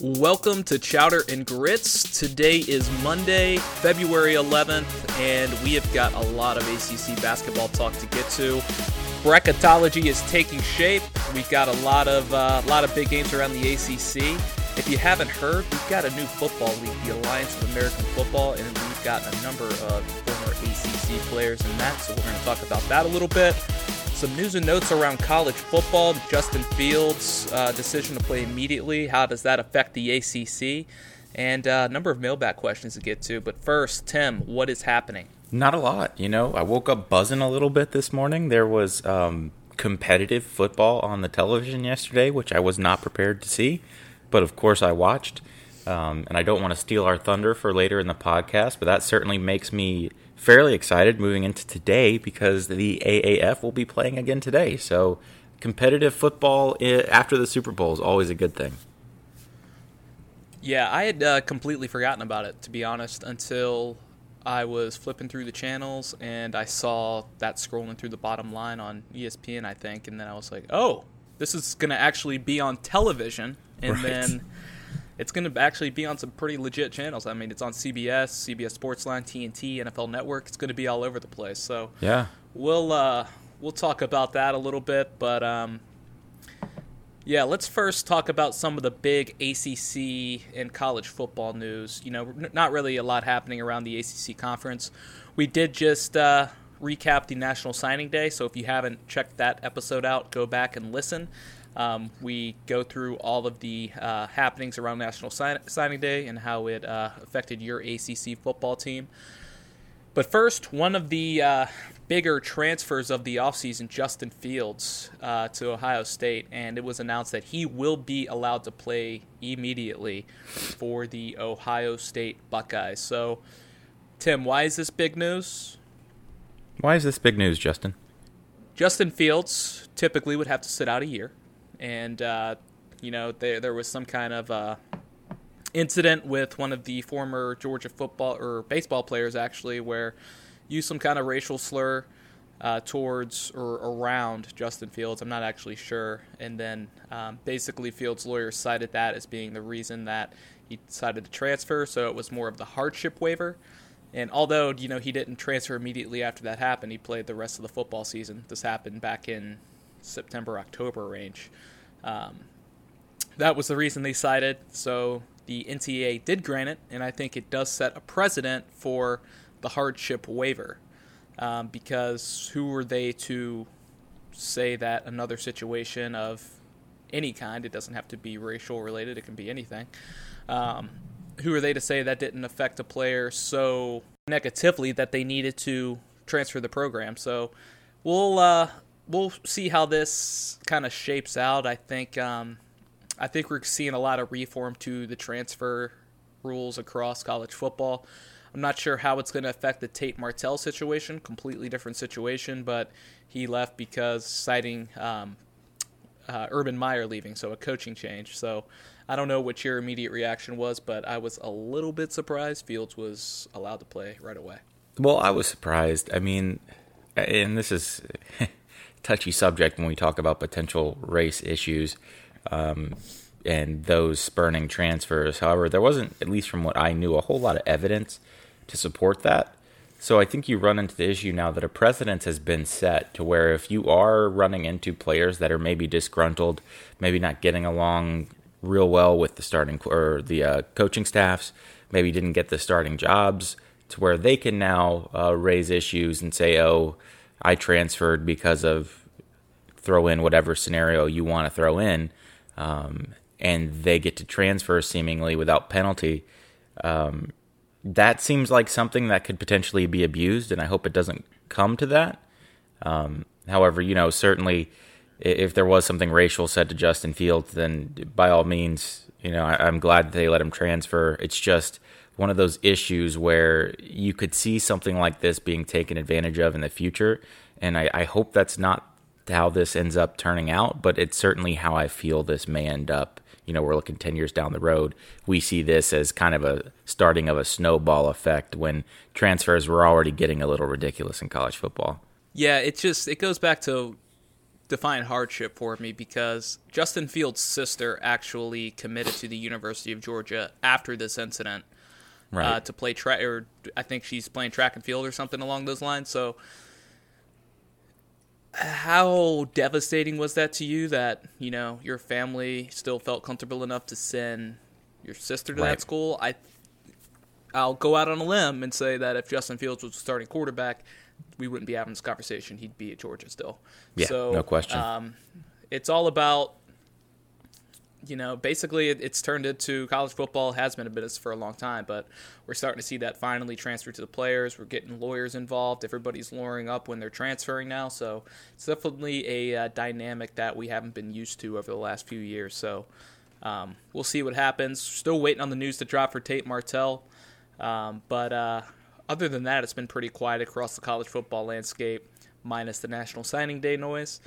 Welcome to Chowder and Grits. Today is Monday, February 11th, and we have got a lot of ACC basketball talk to get to. Bracketology is taking shape. We've got a lot of uh, lot of big games around the ACC. If you haven't heard, we've got a new football league, the Alliance of American Football, and we've got a number of former ACC players in that. So we're going to talk about that a little bit. Some news and notes around college football. Justin Fields' uh, decision to play immediately. How does that affect the ACC? And uh, a number of mailback questions to get to. But first, Tim, what is happening? Not a lot. You know, I woke up buzzing a little bit this morning. There was um, competitive football on the television yesterday, which I was not prepared to see. But of course, I watched. Um, and I don't want to steal our thunder for later in the podcast, but that certainly makes me fairly excited moving into today because the AAF will be playing again today. So competitive football after the Super Bowl is always a good thing. Yeah, I had uh, completely forgotten about it to be honest until I was flipping through the channels and I saw that scrolling through the bottom line on ESPN, I think, and then I was like, "Oh, this is going to actually be on television." And right. then it's going to actually be on some pretty legit channels. I mean, it's on CBS, CBS Sportsline, TNT, NFL Network. It's going to be all over the place. So yeah, we'll uh, we'll talk about that a little bit. But um, yeah, let's first talk about some of the big ACC and college football news. You know, not really a lot happening around the ACC conference. We did just uh, recap the National Signing Day, so if you haven't checked that episode out, go back and listen. Um, we go through all of the uh, happenings around National Sign- Signing Day and how it uh, affected your ACC football team. But first, one of the uh, bigger transfers of the offseason, Justin Fields uh, to Ohio State, and it was announced that he will be allowed to play immediately for the Ohio State Buckeyes. So, Tim, why is this big news? Why is this big news, Justin? Justin Fields typically would have to sit out a year and uh, you know there there was some kind of uh, incident with one of the former Georgia football or baseball players actually, where used some kind of racial slur uh, towards or around Justin Fields. I'm not actually sure. And then um, basically, Fields' lawyers cited that as being the reason that he decided to transfer. So it was more of the hardship waiver. And although you know he didn't transfer immediately after that happened, he played the rest of the football season. This happened back in September October range. Um, that was the reason they cited. So the NCAA did grant it, and I think it does set a precedent for the hardship waiver. Um, because who were they to say that another situation of any kind, it doesn't have to be racial related, it can be anything. Um, who are they to say that didn't affect a player so negatively that they needed to transfer the program? So we'll uh, we'll see how this kind of shapes out. I think um, I think we're seeing a lot of reform to the transfer rules across college football. I'm not sure how it's going to affect the Tate Martell situation. Completely different situation, but he left because citing um, uh, Urban Meyer leaving, so a coaching change. So I don't know what your immediate reaction was, but I was a little bit surprised Fields was allowed to play right away. Well, I was surprised. I mean, and this is touchy subject when we talk about potential race issues um, and those spurning transfers. However, there wasn't, at least from what I knew, a whole lot of evidence to support that. So I think you run into the issue now that a precedent has been set to where if you are running into players that are maybe disgruntled, maybe not getting along real well with the starting or the uh, coaching staffs, maybe didn't get the starting jobs, to where they can now uh, raise issues and say, "Oh, I transferred because of throw in whatever scenario you want to throw in, um, and they get to transfer seemingly without penalty. Um, that seems like something that could potentially be abused, and I hope it doesn't come to that. Um, however, you know, certainly if there was something racial said to Justin Fields, then by all means, you know, I, am glad that they let him transfer. It's just one of those issues where you could see something like this being taken advantage of in the future. And I, I hope that's not how this ends up turning out, but it's certainly how I feel this may end up. You know, we're looking 10 years down the road. We see this as kind of a starting of a snowball effect when transfers were already getting a little ridiculous in college football. Yeah, it just it goes back to define hardship for me because Justin Fields' sister actually committed to the University of Georgia after this incident Right. uh, to play track, or I think she's playing track and field or something along those lines. So, how devastating was that to you that you know your family still felt comfortable enough to send your sister to Right. that school? I, I'll go out on a limb and say that if Justin Fields was the starting quarterback, we wouldn't be having this conversation. He'd be at Georgia still. Yeah, so, no question. Um, it's all about you know, basically it, it's turned into college football has been a business for a long time, but we're starting to see that finally transfer to the players. We're getting lawyers involved. Everybody's lawyering up when they're transferring now, so it's definitely a uh, dynamic that we haven't been used to over the last few years. So um, we'll see what happens. Still waiting on the news to drop for Tate Martell, um, but uh, other than that, it's been pretty quiet across the college football landscape, minus the National Signing Day noise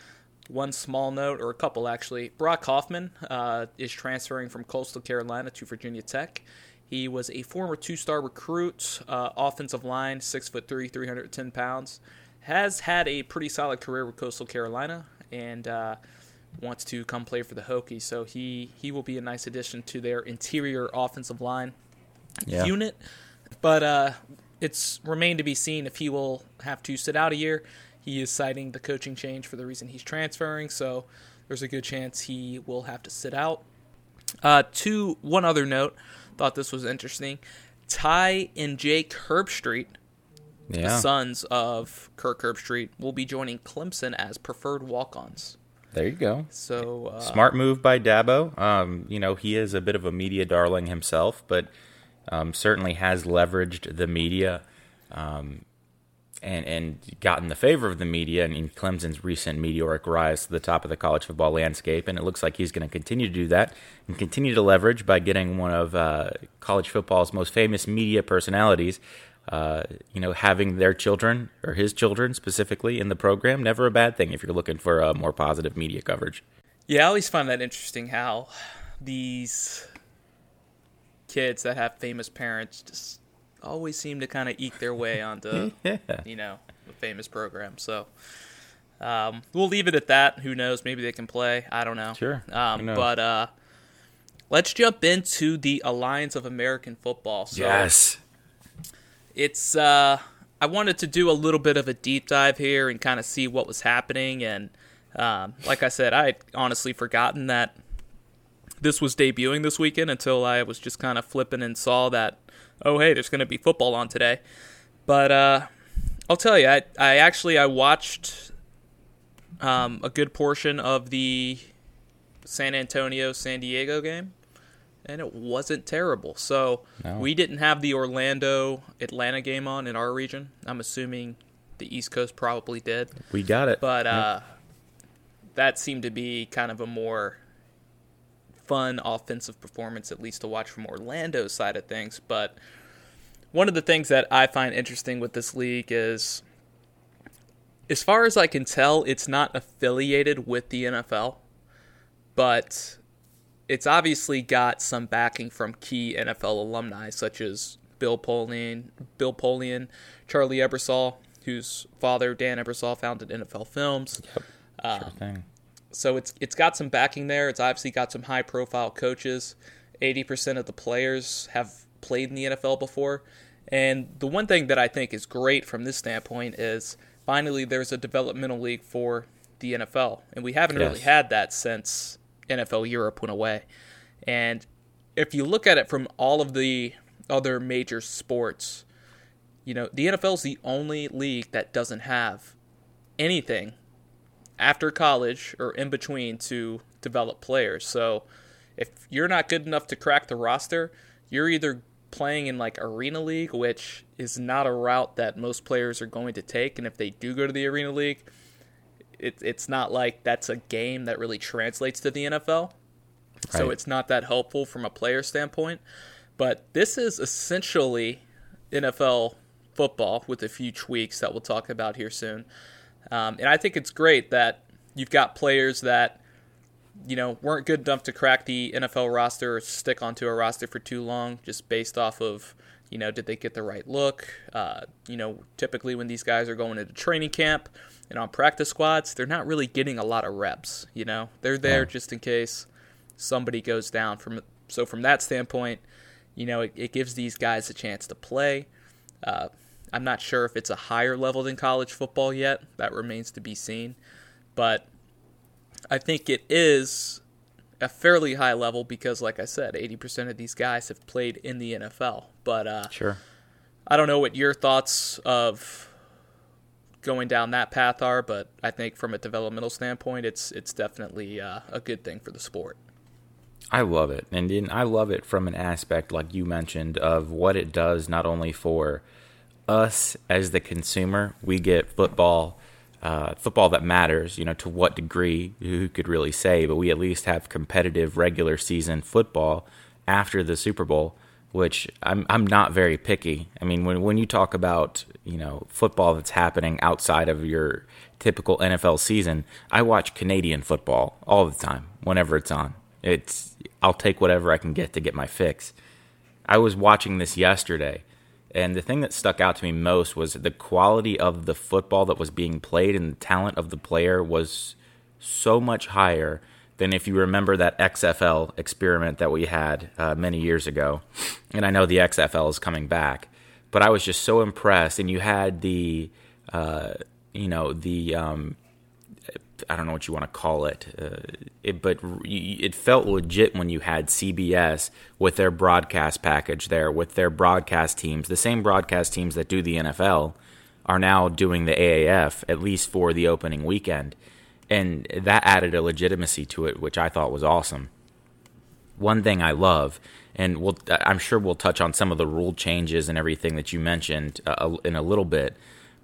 one small note, or a couple actually. Brock Hoffman uh, is transferring from Coastal Carolina to Virginia Tech. He was a former two-star recruit, uh, offensive line, six foot three, 310 pounds. Has had a pretty solid career with Coastal Carolina, and uh, wants to come play for the Hokies. So he he will be a nice addition to their interior offensive line Yeah. unit. But uh, it's remained to be seen if he will have to sit out a year. He is citing the coaching change for the reason he's transferring, so there's a good chance he will have to sit out. Uh, to one other note, thought this was interesting. Ty and Jake Herbstreit, the sons of Kirk Herbstreit, will be joining Clemson as preferred walk-ons. There you go. So uh, Smart move by Dabo. Um, you know, he is a bit of a media darling himself, but um, certainly has leveraged the media um, and and gotten the favor of the media and in Clemson's recent meteoric rise to the top of the college football landscape. And it looks like he's going to continue to do that and continue to leverage by getting one of uh, college football's most famous media personalities. Uh, you know, having their children or his children specifically in the program, never a bad thing if you're looking for a more positive media coverage. Yeah, I always find that interesting how these kids that have famous parents just always seem to kind of eke their way onto, Yeah. you know, a famous program. So um, we'll leave it at that. Who knows? Maybe they can play. I don't know. Sure. Um, but uh, let's jump into the Alliance of American Football. So Yes. it's uh I wanted to do a little bit of a deep dive here and kind of see what was happening and um, like I said, I had honestly forgotten that this was debuting this weekend until I was just kind of flipping and saw that oh hey, there's going to be football on today. But uh I'll tell you, I I actually I watched um, a good portion of the San Antonio San Diego game and it wasn't terrible. So No. we didn't have the Orlando Atlanta game on in our region. I'm assuming the East Coast probably did, We got it. but Yep. uh, that seemed to be kind of a more fun offensive performance, at least to watch from Orlando's side of things. But one of the things that I find interesting with this league is, as far as I can tell, it's not affiliated with the NFL, but it's obviously got some backing from key NFL alumni such as Bill Polian, Bill Polian, Charlie Ebersol, whose father Dan Ebersol founded NFL Films. Yep. Sure um, thing. So it's it's got some backing there. It's obviously got some high profile coaches. Eighty percent of the players have played in the NFL before. And the one thing that I think is great from this standpoint is finally there's a developmental league for the NFL. And we haven't really had that since NFL Europe went away. And if you look at it from all of the other major sports, you know, the NFL is the only league that doesn't have anything after college or in between to develop players. So if you're not good enough to crack the roster, you're either playing in like arena league, which is not a route that most players are going to take, and if they do go to the arena league, it, it's not like that's a game that really translates to the NFL. So Right. it's not that helpful from a player standpoint. But this is essentially NFL football with a few tweaks that we'll talk about here soon. Um, and I think it's great that you've got players that you know weren't good enough to crack the NFL roster or stick onto a roster for too long, just based off of You know, did they get the right look? Uh, you know, typically when these guys are going into training camp and on practice squads, they're not really getting a lot of reps. You know, they're there yeah. just in case somebody goes down. From so from that standpoint, you know, it, it gives these guys a chance to play. Uh, I'm not sure if it's a higher level than college football yet. That remains to be seen. But I think it is a fairly high level because, like I said, 80% of these guys have played in the NFL. But uh, sure, I don't know what your thoughts of going down that path are, but I think from a developmental standpoint, it's it's definitely uh, a good thing for the sport. I love it, and in, I love it from an aspect like you mentioned of what it does not only for us as the consumer, we get football uh, football that matters, you know, to what degree, who could really say, but we at least have competitive regular season football after the Super Bowl, which I'm I'm not very picky. I mean, when when you talk about, you know, football that's happening outside of your typical NFL season, I watch Canadian football all the time whenever it's on. It's I'll take whatever I can get to get my fix. I was watching this yesterday and the thing that stuck out to me most was the quality of the football that was being played and the talent of the player was so much higher than if you remember that XFL experiment that we had uh, many years ago. And I know the XFL is coming back, but I was just so impressed. And you had the, uh, you know, the um, I don't know what you want to call it, uh, it but it felt legit when you had CBS with their broadcast package there, with their broadcast teams. The same broadcast teams that do the NFL are now doing the AAF, at least for the opening weekend. And that added a legitimacy to it, which I thought was awesome. One thing I love, and we'll, I'm sure we'll touch on some of the rule changes and everything that you mentioned uh, in a little bit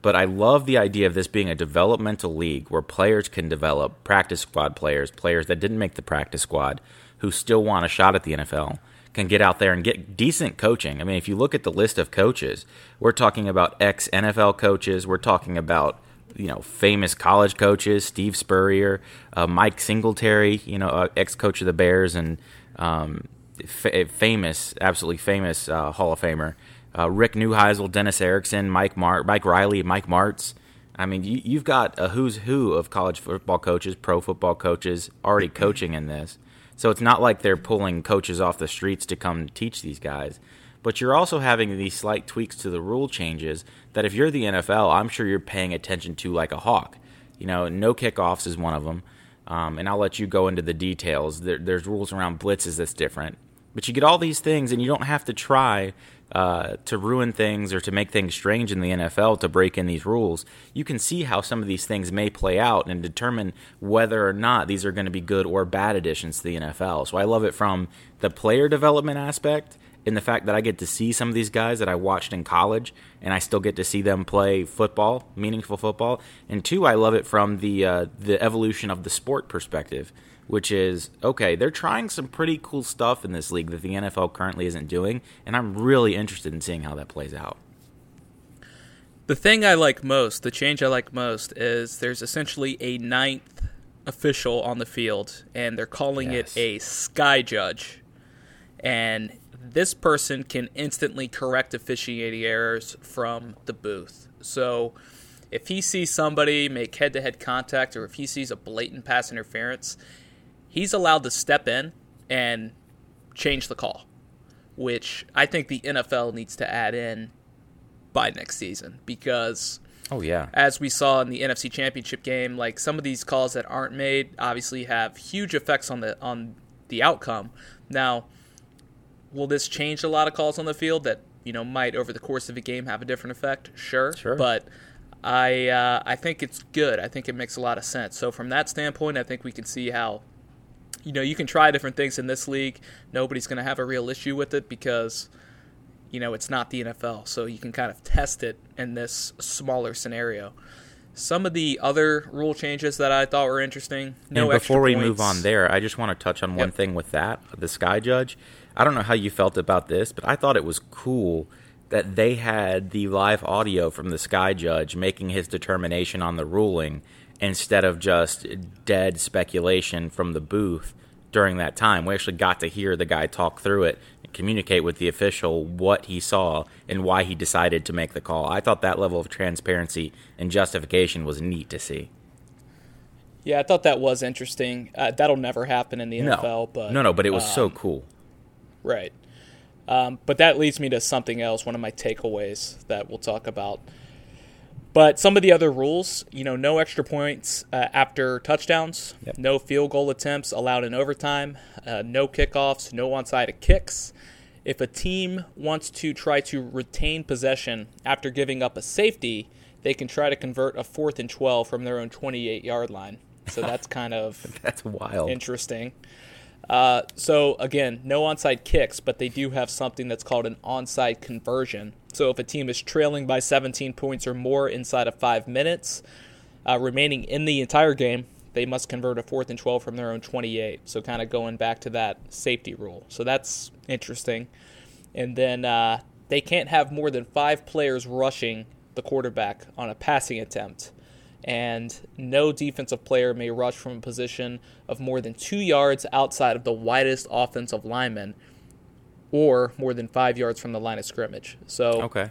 but I love the idea of this being a developmental league where players can develop practice squad players, players that didn't make the practice squad, who still want a shot at the NFL, can get out there and get decent coaching. I mean, if you look at the list of coaches, we're talking about ex NFL coaches, we're talking about you know famous college coaches, Steve Spurrier, uh, Mike Singletary, you know, uh, ex coach of the Bears and um, f- famous, absolutely famous uh, Hall of Famer uh, Rick Neuheisel, Dennis Erickson, Mike Mart, Mike Riley, Mike Martz. I mean, you, have got a who's who of college football coaches, pro football coaches already coaching in this. So it's not like they're pulling coaches off the streets to come teach these guys. But you're also having these slight tweaks to the rule changes that if you're the NFL, I'm sure you're paying attention to like a hawk. You know, no kickoffs is one of them. Um, and I'll let you go into the details. There, there's rules around blitzes that's different. But you get all these things, and you don't have to try uh, to ruin things or to make things strange in the NFL to break in these rules, you can see how some of these things may play out and determine whether or not these are going to be good or bad additions to the NFL. So I love it from the player development aspect in the fact that I get to see some of these guys that I watched in college and I still get to see them play football, meaningful football. And two, I love it from the uh, the evolution of the sport perspective which is okay, they're trying some pretty cool stuff in this league that the NFL currently isn't doing, and I'm really interested in seeing how that plays out. The thing I like most, the change I like most, is there's essentially a ninth official on the field, and they're calling yes. it a sky judge. And this person can instantly correct officiating errors from the booth. So if he sees somebody make head to head contact or if he sees a blatant pass interference, he's allowed to step in and change the call, which I think the NFL needs to add in by next season because oh yeah. as we saw in the NFC championship game like some of these calls that aren't made obviously have huge effects on the on the outcome. Now will this change a lot of calls on the field that you know might over the course of a game have a different effect? Sure, sure. but I uh, I think it's good. I think it makes a lot of sense. So from that standpoint I think we can see how you know, you can try different things in this league. Nobody's going to have a real issue with it because, you know, it's not the NFL. So you can kind of test it in this smaller scenario. Some of the other rule changes that I thought were interesting. No and before we points. move on there, I just want to touch on one yep. thing with that the Sky Judge. I don't know how you felt about this, but I thought it was cool that they had the live audio from the Sky Judge making his determination on the ruling instead of just dead speculation from the booth during that time. We actually got to hear the guy talk through it, and communicate with the official what he saw and why he decided to make the call. I thought that level of transparency and justification was neat to see. Yeah, I thought that was interesting. Uh, that'll never happen in the No, NFL, but no, no, but it was so um, cool. Right. Um, but that leads me to something else, one of my takeaways that we'll talk about. But some of the other rules, you know, no extra points uh, after touchdowns, Yep. no field goal attempts allowed in overtime, uh, no kickoffs, no onside kicks. If a team wants to try to retain possession after giving up a safety, they can try to convert a fourth and 12 from their own 28 yard line. So that's kind of That's wild. interesting. Uh, so again, no onside kicks, but they do have something that's called an onside conversion. So if a team is trailing by 17 points or more inside of five minutes, uh, remaining in the entire game, they must convert a fourth and 12 from their own 28. So kind of going back to that safety rule. So that's interesting. And then uh, they can't have more than five players rushing the quarterback on a passing attempt. And no defensive player may rush from a position of more than two yards outside of the widest offensive lineman or more than five yards from the line of scrimmage. So Okay.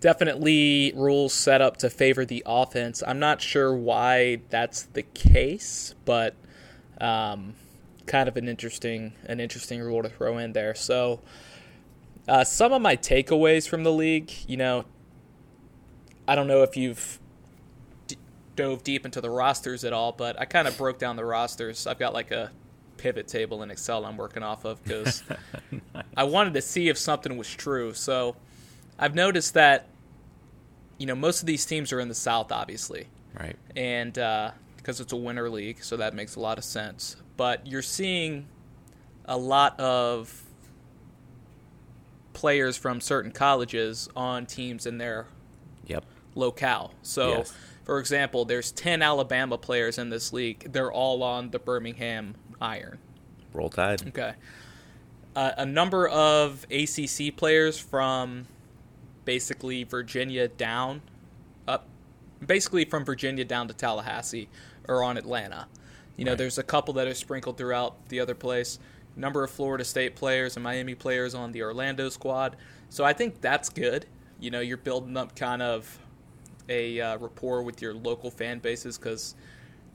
definitely rules set up to favor the offense. I'm not sure why that's the case, but um, kind of an interesting an interesting rule to throw in there. So uh, some of my takeaways from the league, you know, I don't know if you've d- dove deep into the rosters at all, but I kind of broke down the rosters. I've got like a pivot table in Excel I'm working off of because I wanted to see if something was true. So I've noticed that you know most of these teams are in the South, obviously, Right. and uh, because it's a winter league, so that makes a lot of sense. But you're seeing a lot of players from certain colleges on teams in their Yep. locale. So, Yes. for example, there's 10 Alabama players in this league. They're all on the Birmingham Iron. Roll Tide. Okay. Uh, a number of ACC players from basically Virginia down, up, basically from Virginia down to Tallahassee are on Atlanta. You know, Right. there's a couple that are sprinkled throughout the other place. Number of Florida State players and Miami players on the Orlando squad. So I think that's good. You know, you're building up kind of a uh, rapport with your local fan bases because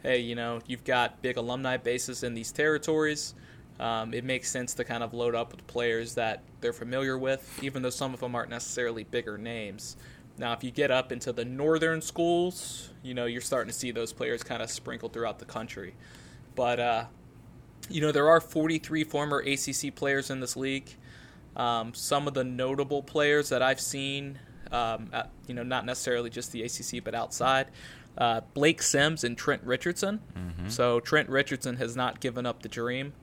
hey, you know, you've got big alumni bases in these territories. Um, it makes sense to kind of load up with players that they're familiar with, even though some of them aren't necessarily bigger names. Now, if you get up into the northern schools, you know, you're starting to see those players kind of sprinkled throughout the country. But, uh, you know, there are 43 former ACC players in this league. Um, some of the notable players that I've seen, um, at, you know, not necessarily just the ACC, but outside, uh, Blake Sims and Trent Richardson. So Trent Richardson has not given up the dream.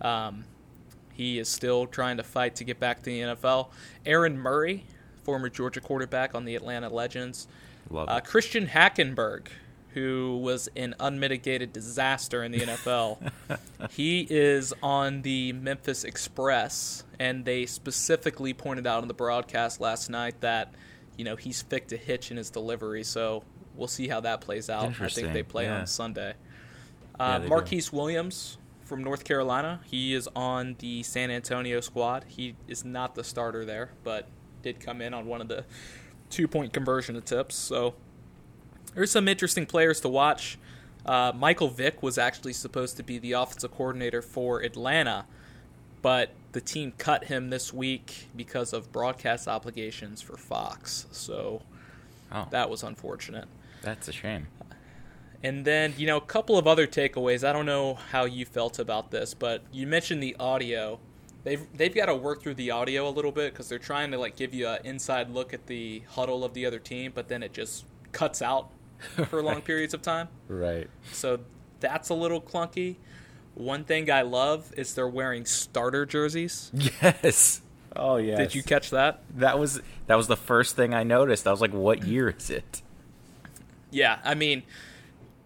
Um, he is still trying to fight to get back to the NFL. Aaron Murray, former Georgia quarterback on the Atlanta Legends. Uh. Christian Hackenberg, who was an unmitigated disaster in the NFL. he is on the Memphis Express, and they specifically pointed out in the broadcast last night that, you know, he's fixed a hitch in his delivery. So we'll see how that plays out. I think they play yeah. on Sunday. Yeah, Uh, do. Marquise Williams from North Carolina. He is on the San Antonio squad. He is not the starter there, but did come in on one of the two point conversion attempts. So there's some interesting players to watch. Uh, Michael Vick was actually supposed to be the offensive coordinator for Atlanta, but the team cut him this week because of broadcast obligations for Fox. So Oh, that was unfortunate. That's a shame. And then, you know, a couple of other takeaways. I don't know how you felt about this, but you mentioned the audio. They've they've got to work through the audio a little bit because they're trying to like give you an inside look at the huddle of the other team, but then it just cuts out for long periods of time. Right. So that's a little clunky. One thing I love is they're wearing starter jerseys. Yes. Oh yeah. Did you catch that? That was that was the first thing I noticed. I was like, "What year is it?" Yeah, I mean,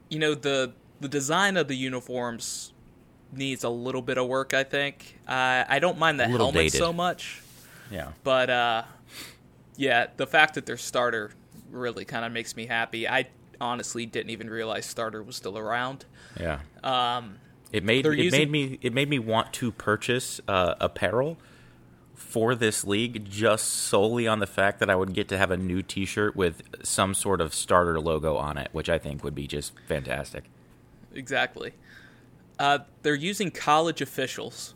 you know the the design of the uniforms needs a little bit of work. I think. Uh, I don't mind the helmet dated. so much, Yeah. but uh, yeah, the fact that they're starter really kind of makes me happy. I honestly didn't even realize starter was still around. Yeah. Um, It made it using- made me it made me want to purchase uh, apparel for this league just solely on the fact that I would get to have a new T-shirt with some sort of starter logo on it, which I think would be just fantastic. Exactly. Uh, they're using college officials,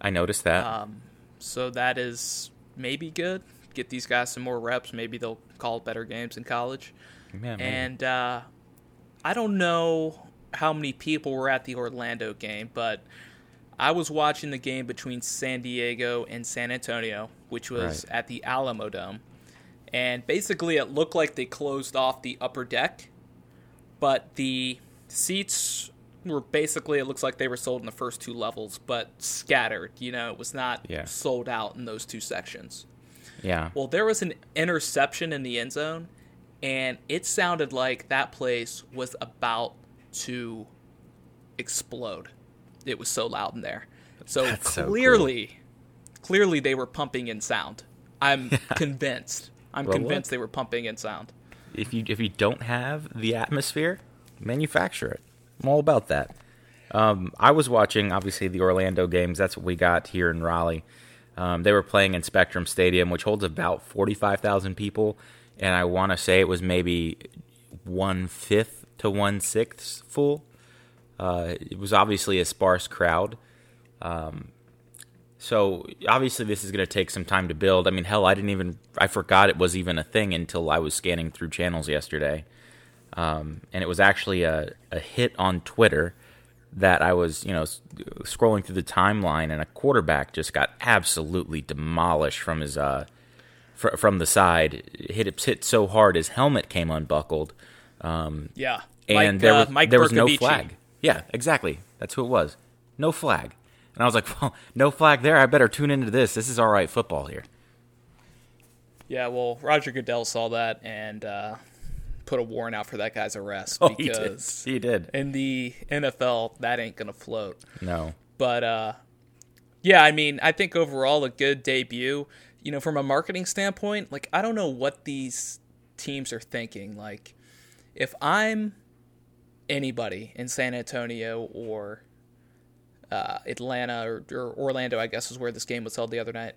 I noticed that. um, so that is maybe good. Get these guys some more reps. Maybe they'll call better games in college. yeah. And uh, I don't know how many people were at the Orlando game, but I was watching the game between San Diego and San Antonio, which was Right. at the Alamodome. And basically, it looked like they closed off the upper deck, but the seats were basically, it looks like they were sold in the first two levels, but scattered. You know, it was not Yeah. sold out in those two sections. yeah, Well, there was an interception in the end zone, and it sounded like that place was about to explode. It was so loud in there. So That's so cool. clearly, clearly they were pumping in sound. I'm convinced. I'm Well, convinced what? they were pumping in sound. if you if you don't have the atmosphere, manufacture it. I'm all about that. Um, I was watching obviously the Orlando games. That's what we got here in Raleigh. Um, they were playing in Spectrum Stadium, which holds about forty five thousand people, and I want to say it was maybe one fifth to one sixth full. Uh, it was obviously a sparse crowd. Um, so obviously this is going to take some time to build. I mean, hell, I didn't even I forgot it was even a thing until I was scanning through channels yesterday, um, and it was actually a, a hit on Twitter that I was you know scrolling through the timeline, and a quarterback just got absolutely demolished from his uh fr- from the side. Hit hit so hard his helmet came unbuckled, Yeah. and Mike, there uh, was there was no flag. Yeah, exactly. That's who it was. No flag. And I was like, well, no flag there. I better tune into this. This is all right football here. Yeah, well, Roger Goodell saw that and uh, put a warrant out for that guy's arrest Oh, he did. because He did. in the NFL, that ain't going to float. No. But uh, yeah, I mean, I think overall a good debut. You know, from a marketing standpoint, like I don't know what these teams are thinking. Like, if I'm anybody in San Antonio or uh, Atlanta or, or Orlando, I guess is where this game was held the other night.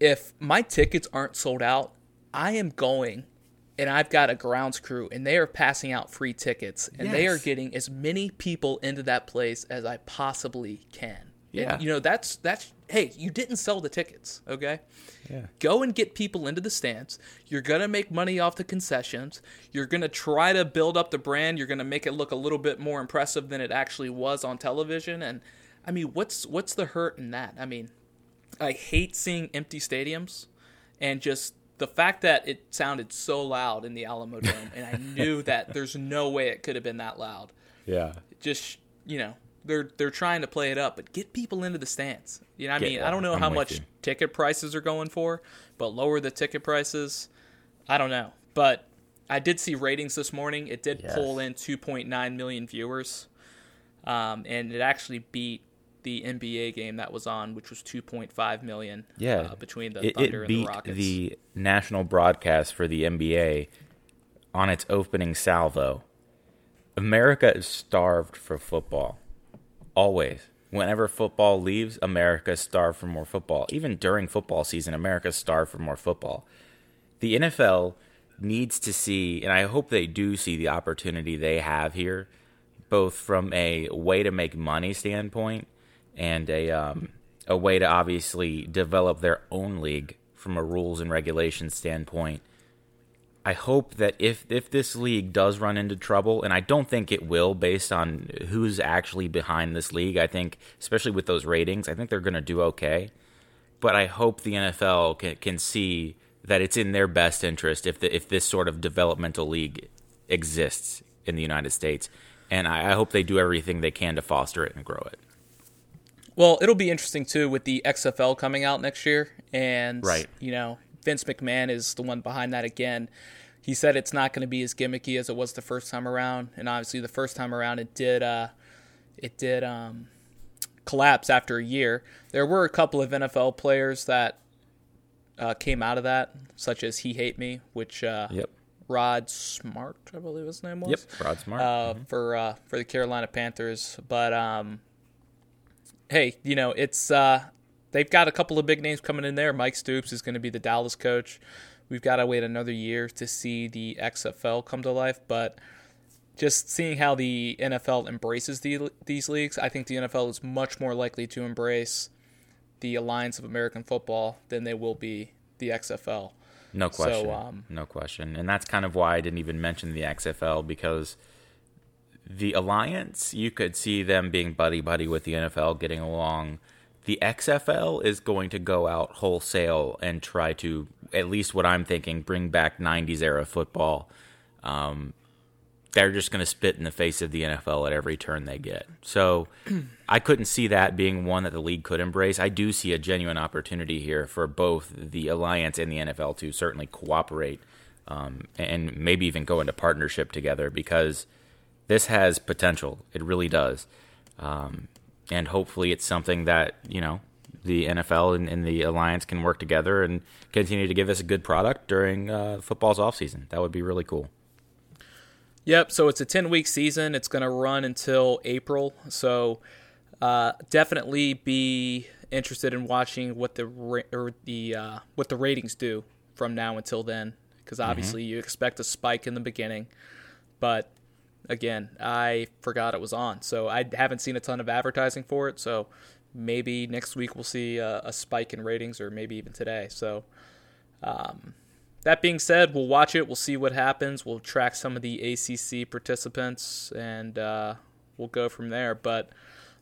If my tickets aren't sold out, I am going and I've got a grounds crew and they are passing out free tickets and they are getting as many people into that place as I possibly can. Yeah. And, you know, that's that's hey, you didn't sell the tickets, okay? Yeah. Go and get people into the stands. You're going to make money off the concessions. You're going to try to build up the brand. You're going to make it look a little bit more impressive than it actually was on television and I mean, what's what's the hurt in that? I mean, I hate seeing empty stadiums and just the fact that it sounded so loud in the Alamodome and I knew that there's no way it could have been that loud. Yeah. Just, you know, they're they're trying to play it up, but get people into the stands. You know, what I Get- mean, I don't know I'm how much you. ticket prices are going for, but lower the ticket prices. I don't know, but I did see ratings this morning. It did Yes. pull in 2.9 million viewers, um, and it actually beat the NBA game that was on, which was 2.5 million. Yeah. uh, between the It, Thunder it and the beat Rockets. the national broadcast for the NBA on its opening salvo. America is starved for football. Always. Whenever football leaves, America starved for more football. Even during football season, America starved for more football. The NFL needs to see, and I hope they do see the opportunity they have here, both from a way to make money standpoint and a um, a way to obviously develop their own league from a rules and regulations standpoint. I hope that if if this league does run into trouble, and I don't think it will, based on who's actually behind this league, I think, especially with those ratings, I think they're going to do okay. But I hope the NFL can, can see that it's in their best interest if the, if this sort of developmental league exists in the United States, and I, I hope they do everything they can to foster it and grow it. Well, it'll be interesting too with the XFL coming out next year, and Right. you know Vince McMahon is the one behind that again. He said it's not going to be as gimmicky as it was the first time around, and obviously the first time around it did uh, it did um, collapse after a year. There were a couple of NFL players that uh, came out of that, such as He Hate Me, which uh, Yep. Rod Smart, I believe his name was. Yep, Rod Smart uh, mm-hmm. for uh, for the Carolina Panthers. But um, hey, you know it's uh, they've got a couple of big names coming in there. Mike Stoops is going to be the Dallas coach. We've got to wait another year to see the XFL come to life, but just seeing how the NFL embraces the, these leagues, I think the NFL is much more likely to embrace the Alliance of American Football than they will be the XFL. No question. So, um, no question. And that's kind of why I didn't even mention the XFL because the Alliance, you could see them being buddy buddy with the NFL, getting along. The XFL is going to go out wholesale and try to, at least what I'm thinking, bring back 90s era football. Um, they're just going to spit in the face of the NFL at every turn they get. So I couldn't see that being one that the league could embrace. I do see a genuine opportunity here for both the Alliance and the NFL to certainly cooperate um, and maybe even go into partnership together because this has potential. It really does. Um, and hopefully it's something that, you know, the NFL and, and, the Alliance can work together and continue to give us a good product during uh, football's offseason. That would be really cool. Yep. So it's a 10 week season. It's going to run until April. So uh, definitely be interested in watching what the ra- or the uh, what the ratings do from now until then, because mm-hmm. obviously mm-hmm. you expect a spike in the beginning, but again, I forgot it was on, so I haven't seen a ton of advertising for it. So maybe next week we'll see a, a spike in ratings, or maybe even today. So. Um, that being said, we'll watch it. We'll see what happens. We'll track some of the ACC participants, and uh, we'll go from there. But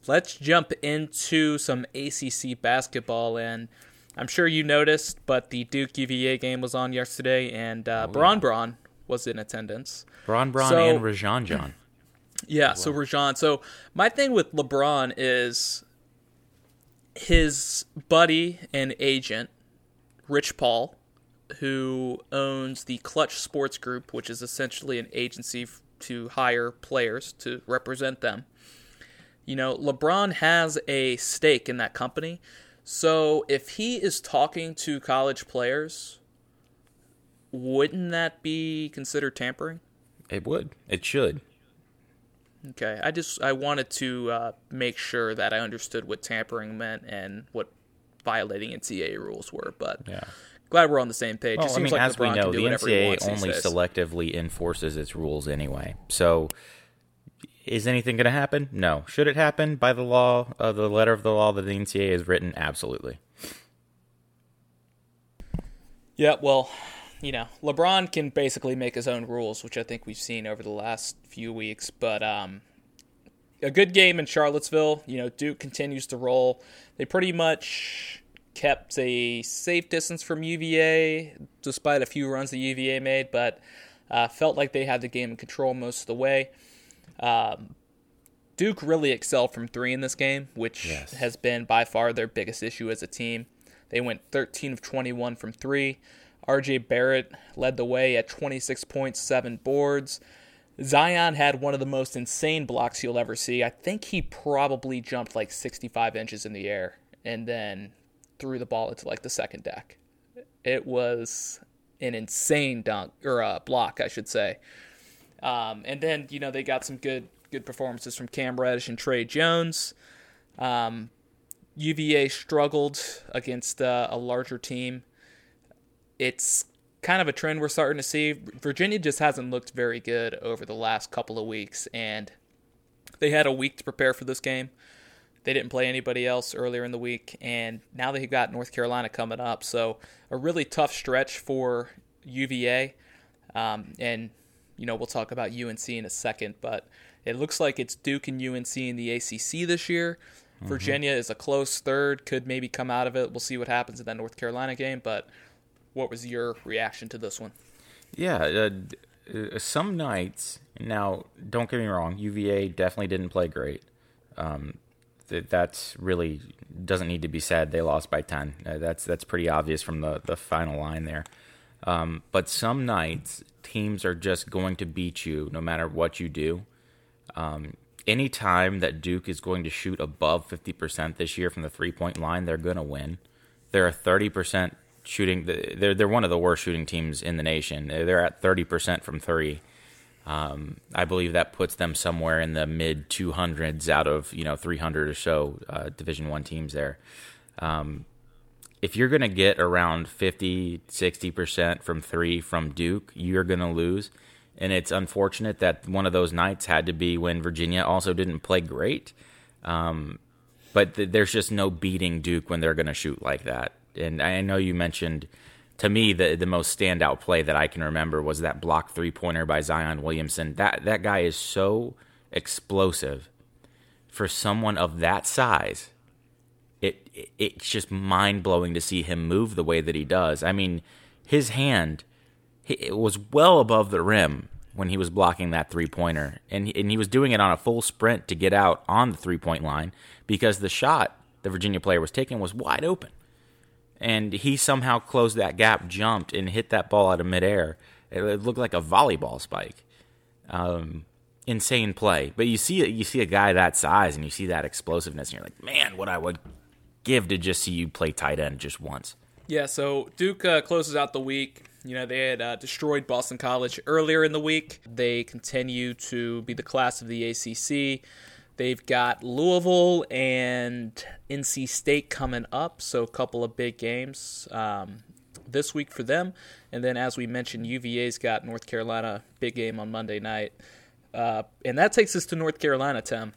let's jump into some ACC basketball. And I'm sure you noticed, but the Duke UVA game was on yesterday, and uh, oh, Bron. Bron was in attendance. Bron Bron so, and Rajon John. Yeah, so Rajon. So my thing with LeBron is his buddy and agent, Rich Paul who owns the Klutch Sports Group, which is essentially an agency to hire players to represent them. You know, LeBron has a stake in that company. So if he is talking to college players, wouldn't that be considered tampering? It would. It should. Okay, I just I wanted to uh, make sure that I understood what tampering meant and what violating NCAA rules were. But yeah glad we're on the same page. Well, I mean, like as LeBron we know, the NCAA only selectively enforces its rules anyway. So, is anything going to happen? No. Should it happen by the law, uh, the letter of the law that the NCAA has written? Absolutely. Yeah, well, you know, LeBron can basically make his own rules, which I think we've seen over the last few weeks. But um, a good game in Charlottesville. You know, Duke continues to roll. They pretty much kept a safe distance from UVA, despite a few runs that UVA made, but uh, felt like they had the game in control most of the way. Um, Duke really excelled from three in this game, which yes. has been by far their biggest issue as a team. They went 13 of 21 from three. RJ Barrett led the way at 26.7 boards. Zion had one of the most insane blocks you'll ever see. I think he probably jumped like 65 inches in the air and then threw the ball into like the second deck. It was an insane dunk or a block, I should say. Um, and then you know they got some good good performances from Cam Reddish and Tre Jones. Um, UVA struggled against uh, a larger team. It's kind of a trend we're starting to see. Virginia just hasn't looked very good over the last couple of weeks, and they had a week to prepare for this game. They didn't play anybody else earlier in the week, and now they've got North Carolina coming up. So a really tough stretch for UVA. Um, and you know we'll talk about UNC in a second, but it looks like it's Duke and UNC in the ACC this year. Mm-hmm. Virginia is a close third, could maybe come out of it. We'll see what happens in that North Carolina game. But what was your reaction to this one? Yeah, uh, uh some nights. Now, don't get me wrong, UVA definitely didn't play great. Um, that's really doesn't need to be said. They lost by ten. Uh, that's that's pretty obvious from the the final line there. Um, but some nights teams are just going to beat you no matter what you do. Um, any time that Duke is going to shoot above 50% this year from the three point line, they're going to win. They're a 30% shooting. They're they're one of the worst shooting teams in the nation. They're at thirty percent from three. Um, I believe that puts them somewhere in the mid 200s out of you know 300 or so uh, Division One teams there. Um, if you're going to get around 50, 60 percent from three from Duke, you're going to lose. And it's unfortunate that one of those nights had to be when Virginia also didn't play great. Um, but th- there's just no beating Duke when they're going to shoot like that. And I know you mentioned to me the the most standout play that I can remember was that block three pointer by Zion Williamson. That that guy is so explosive for someone of that size. It, it it's just mind blowing to see him move the way that he does. I mean, his hand it was well above the rim when he was blocking that three pointer, and and he was doing it on a full sprint to get out on the three point line because the shot the Virginia player was taking was wide open and he somehow closed that gap, jumped, and hit that ball out of midair. It, looked like a volleyball spike. Um, insane play, but you see you see a guy that size and you see that explosiveness, and you're like, man, what I would give to just see you play tight end just once. Yeah, so Duke uh, closes out the week. You know, they had uh, destroyed Boston College earlier in the week. They continue to be the class of the ACC. They've got Louisville and NC State coming up, so a couple of big games um, this week for them. And then, as we mentioned, UVA's got North Carolina big game on Monday night, uh, and that takes us to North Carolina, Tim.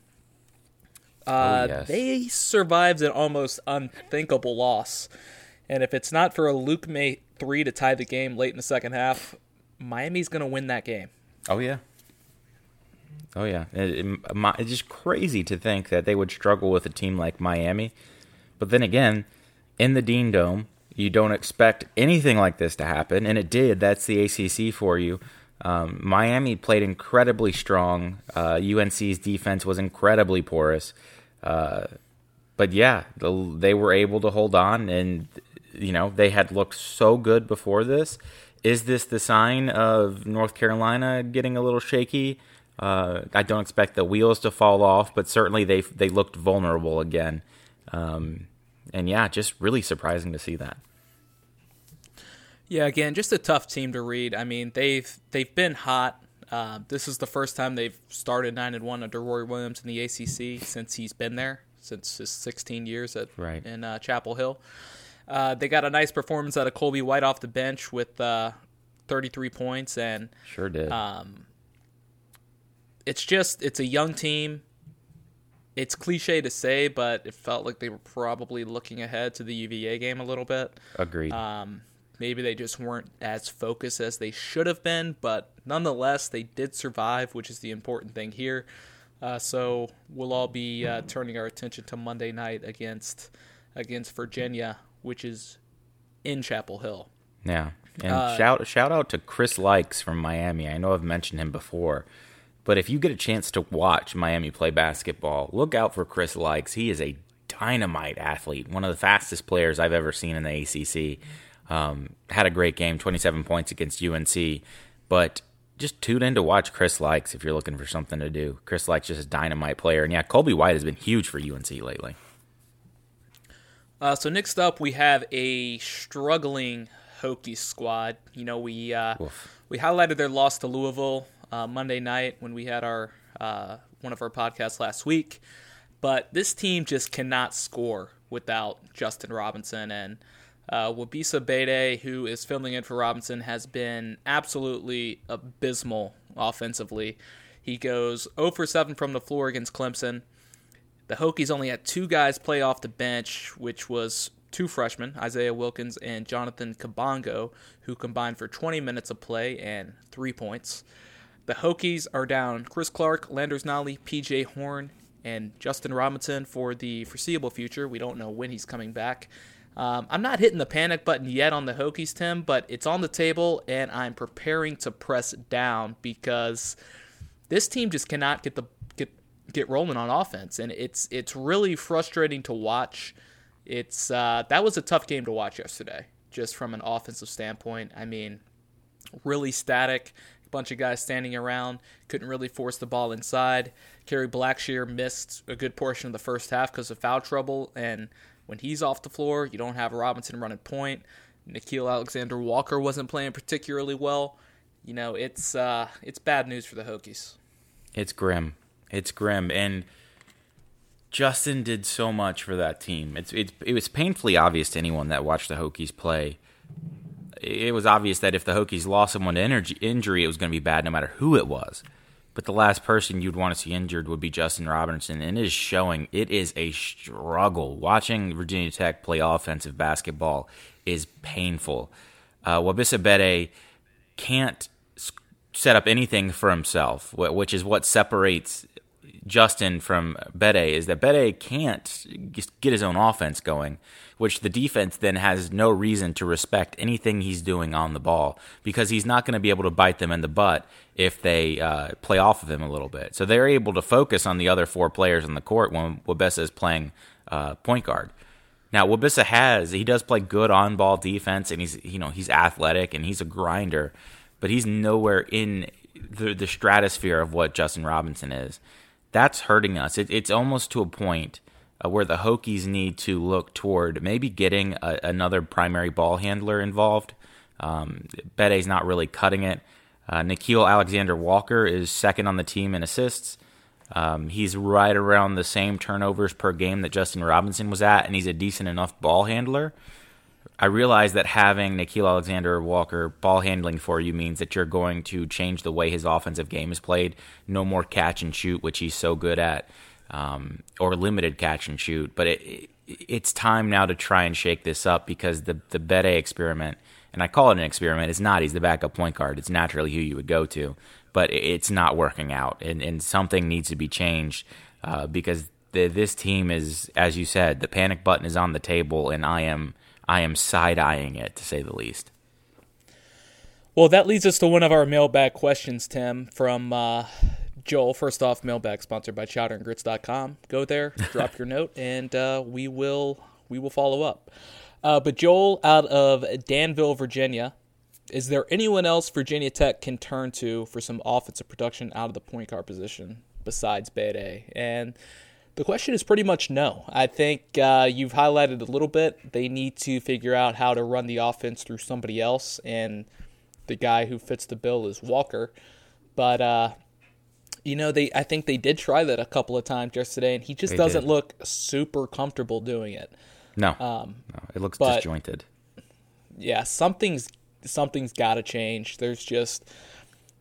Uh, oh, yes. They survived an almost unthinkable loss, and if it's not for a Luke Maye three to tie the game late in the second half, Miami's going to win that game. Oh yeah, Oh yeah, it, it, it's just crazy to think that they would struggle with a team like Miami. But then again, in the Dean Dome, you don't expect anything like this to happen, and it did. That's the ACC for you. Um, Miami played incredibly strong. Uh, UNC's defense was incredibly porous. Uh, but yeah, the, they were able to hold on, and you know they had looked so good before this. Is this the sign of North Carolina getting a little shaky? Uh, I don't expect the wheels to fall off, but certainly they they looked vulnerable again. Um, and yeah, just really surprising to see that. Yeah, again, just a tough team to read. I mean, they've they've been hot. Uh, this is the first time they've started nine and one under Roy Williams in the ACC since he's been there since his 16 years at right. in uh, Chapel Hill. Uh, they got a nice performance out of Coby White off the bench with uh, 33 points and sure did. Um, it's just it's a young team. It's cliche to say, but it felt like they were probably looking ahead to the UVA game a little bit. Agreed. Um, maybe they just weren't as focused as they should have been, but nonetheless, they did survive, which is the important thing here. Uh, so we'll all be uh, turning our attention to Monday night against against Virginia, which is in Chapel Hill. Yeah, and uh, shout shout out to Chris Lykes from Miami. I know I've mentioned him before. But if you get a chance to watch Miami play basketball, look out for Chris Lykes. He is a dynamite athlete, one of the fastest players I've ever seen in the ACC. Um, had a great game, 27 points against UNC. But just tune in to watch Chris Lykes if you're looking for something to do. Chris Lykes just a dynamite player. And yeah, Coby White has been huge for UNC lately. Uh, so next up, we have a struggling Hokies squad. You know, we uh, we highlighted their loss to Louisville uh, Monday night when we had our uh, one of our podcasts last week. But this team just cannot score without Justin Robinson and uh, Wabissa Bede, who is filling in for Robinson, has been absolutely abysmal offensively. He goes 0 for 7 from the floor against Clemson. The Hokies only had two guys play off the bench, which was two freshmen, Isaiah Wilkins and Jonathan Kabongo, who combined for 20 minutes of play and three points. The Hokies are down Chris Clark, Landers Nolley, PJ Horne, and Justin Robinson for the foreseeable future. We don't know when he's coming back. Um, I'm not hitting the panic button yet on the Hokies, Tim, but it's on the table, and I'm preparing to press down because this team just cannot get the get get rolling on offense, and it's it's really frustrating to watch. It's uh, that was a tough game to watch yesterday, just from an offensive standpoint. I mean, really static bunch of guys standing around, couldn't really force the ball inside. Kerry Blackshear missed a good portion of the first half because of foul trouble, and when he's off the floor, you don't have Robinson running point. Nickeil Alexander Walker wasn't playing particularly well. You know, it's uh, it's bad news for the Hokies. It's grim. It's grim, and Justin did so much for that team. It's it's it was painfully obvious to anyone that watched the Hokies play. It was obvious that if the Hokies lost someone to energy, injury, it was going to be bad no matter who it was. But the last person you'd want to see injured would be Justin Robinson, and it is showing it is a struggle. Watching Virginia Tech play offensive basketball is painful. Uh, Wabissa Bede can't set up anything for himself, which is what separates Justin from Bede is that Bede can't get his own offense going, which the defense then has no reason to respect anything he's doing on the ball because he's not going to be able to bite them in the butt if they uh, play off of him a little bit. So they're able to focus on the other four players on the court when Wabissa is playing uh, point guard. Now Wabissa has he does play good on ball defense and he's you know he's athletic and he's a grinder, but he's nowhere in the, the stratosphere of what Justin Robinson is that's hurting us. It, it's almost to a point uh, where the Hokies need to look toward maybe getting a, another primary ball handler involved. Um, Bede's not really cutting it. Uh, Nickeil Alexander Walker is second on the team in assists. Um, he's right around the same turnovers per game that Justin Robinson was at, and he's a decent enough ball handler. I realize that having Nickeil Alexander Walker ball handling for you means that you're going to change the way his offensive game is played. No more catch and shoot, which he's so good at, um, or limited catch and shoot. But it, it, it's time now to try and shake this up because the the Bede experiment, and I call it an experiment, It's not. He's the backup point guard. It's naturally who you would go to, but it's not working out, and, and something needs to be changed uh, because the, this team is, as you said, the panic button is on the table, and I am I am side eyeing it to say the least. Well, that leads us to one of our mailbag questions, Tim, from uh, Joel. First off, mailbag sponsored by chowderandgrits.com. Go there, drop your note, and uh, we will we will follow up. Uh, but Joel, out of Danville, Virginia, is there anyone else Virginia Tech can turn to for some offensive production out of the point guard position besides Bede? And the question is pretty much no. I think uh, you've highlighted a little bit. They need to figure out how to run the offense through somebody else, and the guy who fits the bill is Walker. But uh, you know, they I think they did try that a couple of times yesterday, and he just they doesn't did. look super comfortable doing it. No, um, no it looks disjointed. Yeah, something's something's got to change. There's just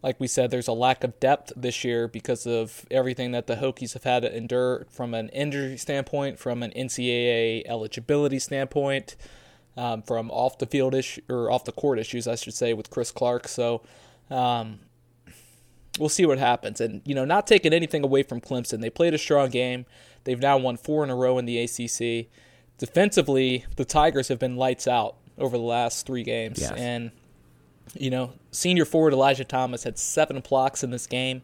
like we said, there's a lack of depth this year because of everything that the Hokies have had to endure from an injury standpoint, from an NCAA eligibility standpoint, um, from off the field issue or off the court issues, I should say, with Chris Clark. So um, we'll see what happens. And you know, not taking anything away from Clemson, they played a strong game. They've now won four in a row in the ACC. Defensively, the Tigers have been lights out over the last three games, yes. and you know, senior forward Elijah Thomas had seven blocks in this game.